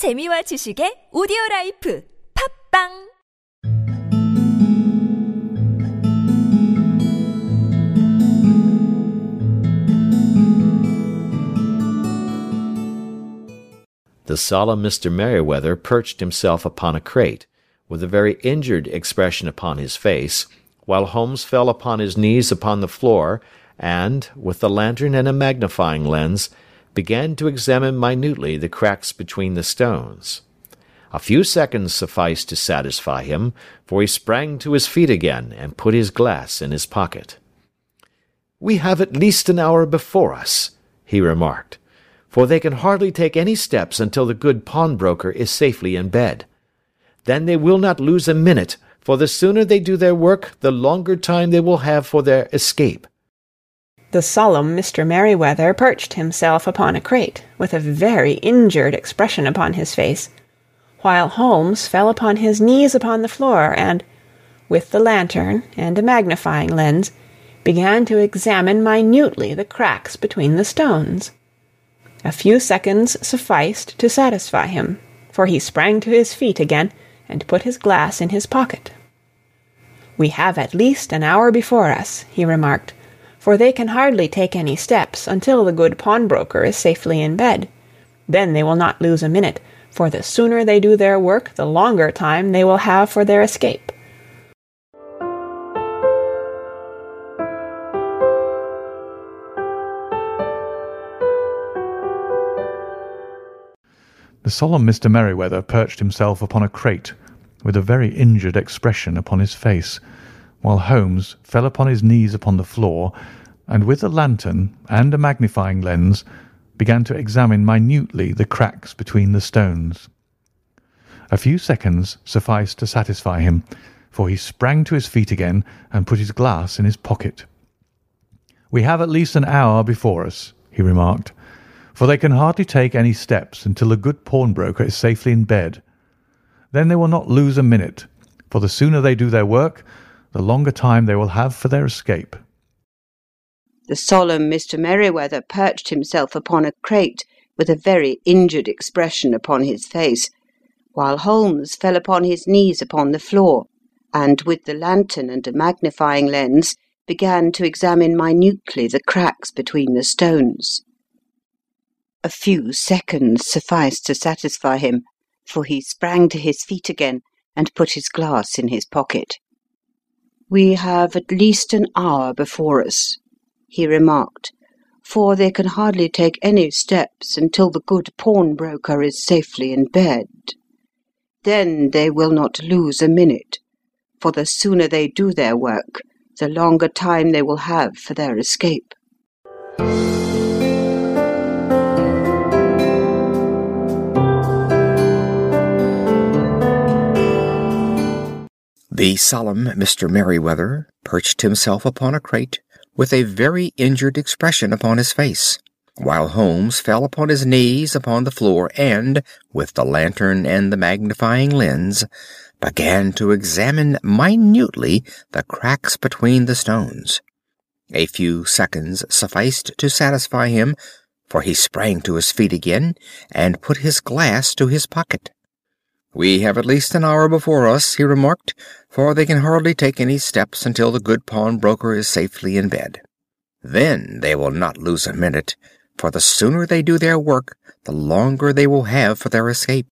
재미와 지식의 오디오 라이프 팝빵 The solemn Mr. Merryweather perched himself upon a crate, with a very injured expression upon his face, while Holmes fell upon his knees upon the floor, and, with the lantern and a magnifying lens, began to examine minutely the cracks between the stones. A few seconds sufficed to satisfy him, for he sprang to his feet again, and put his glass in his pocket. "We have at least an hour before us," he remarked, "for they can hardly take any steps until the good pawnbroker is safely in bed. Then they will not lose a minute, for the sooner they do their work the longer time they will have for their escape. The solemn Mr. Merryweather perched himself upon a crate, with a very injured expression upon his face, while Holmes fell upon his knees upon the floor, and, with the lantern and a magnifying lens, began to examine minutely the cracks between the stones. A few seconds sufficed to satisfy him, for he sprang to his feet again, and put his glass in his pocket. "We have at least an hour before us," he remarked for they can hardly take any steps until the good pawnbroker is safely in bed. Then they will not lose a minute, for the sooner they do their work the longer time they will have for their escape. The solemn Mr. Merryweather perched himself upon a crate, with a very injured expression upon his face while Holmes fell upon his knees upon the floor, and with a lantern and a magnifying lens began to examine minutely the cracks between the stones. A few seconds sufficed to satisfy him, for he sprang to his feet again and put his glass in his pocket. "We have at least an hour before us," he remarked, "for they can hardly take any steps until the good pawnbroker is safely in bed. Then they will not lose a minute, for the sooner they do their work the longer time they will have for their escape. The solemn Mr. Merryweather perched himself upon a crate with a very injured expression upon his face, while Holmes fell upon his knees upon the floor, and with the lantern and a magnifying lens began to examine minutely the cracks between the stones. A few seconds sufficed to satisfy him, for he sprang to his feet again and put his glass in his pocket. "We have at least an hour before us," he remarked, "for they can hardly take any steps until the good pawnbroker is safely in bed. Then they will not lose a minute, for the sooner they do their work the longer time they will have for their escape." The solemn Mr. Merryweather perched himself upon a crate, with a very injured expression upon his face, while Holmes fell upon his knees upon the floor and, with the lantern and the magnifying lens, began to examine minutely the cracks between the stones. A few seconds sufficed to satisfy him, for he sprang to his feet again and put his glass to his pocket. "We have at least an hour before us," he remarked, "for they can hardly take any steps until the good pawnbroker is safely in bed. Then they will not lose a minute, for the sooner they do their work the longer they will have for their escape."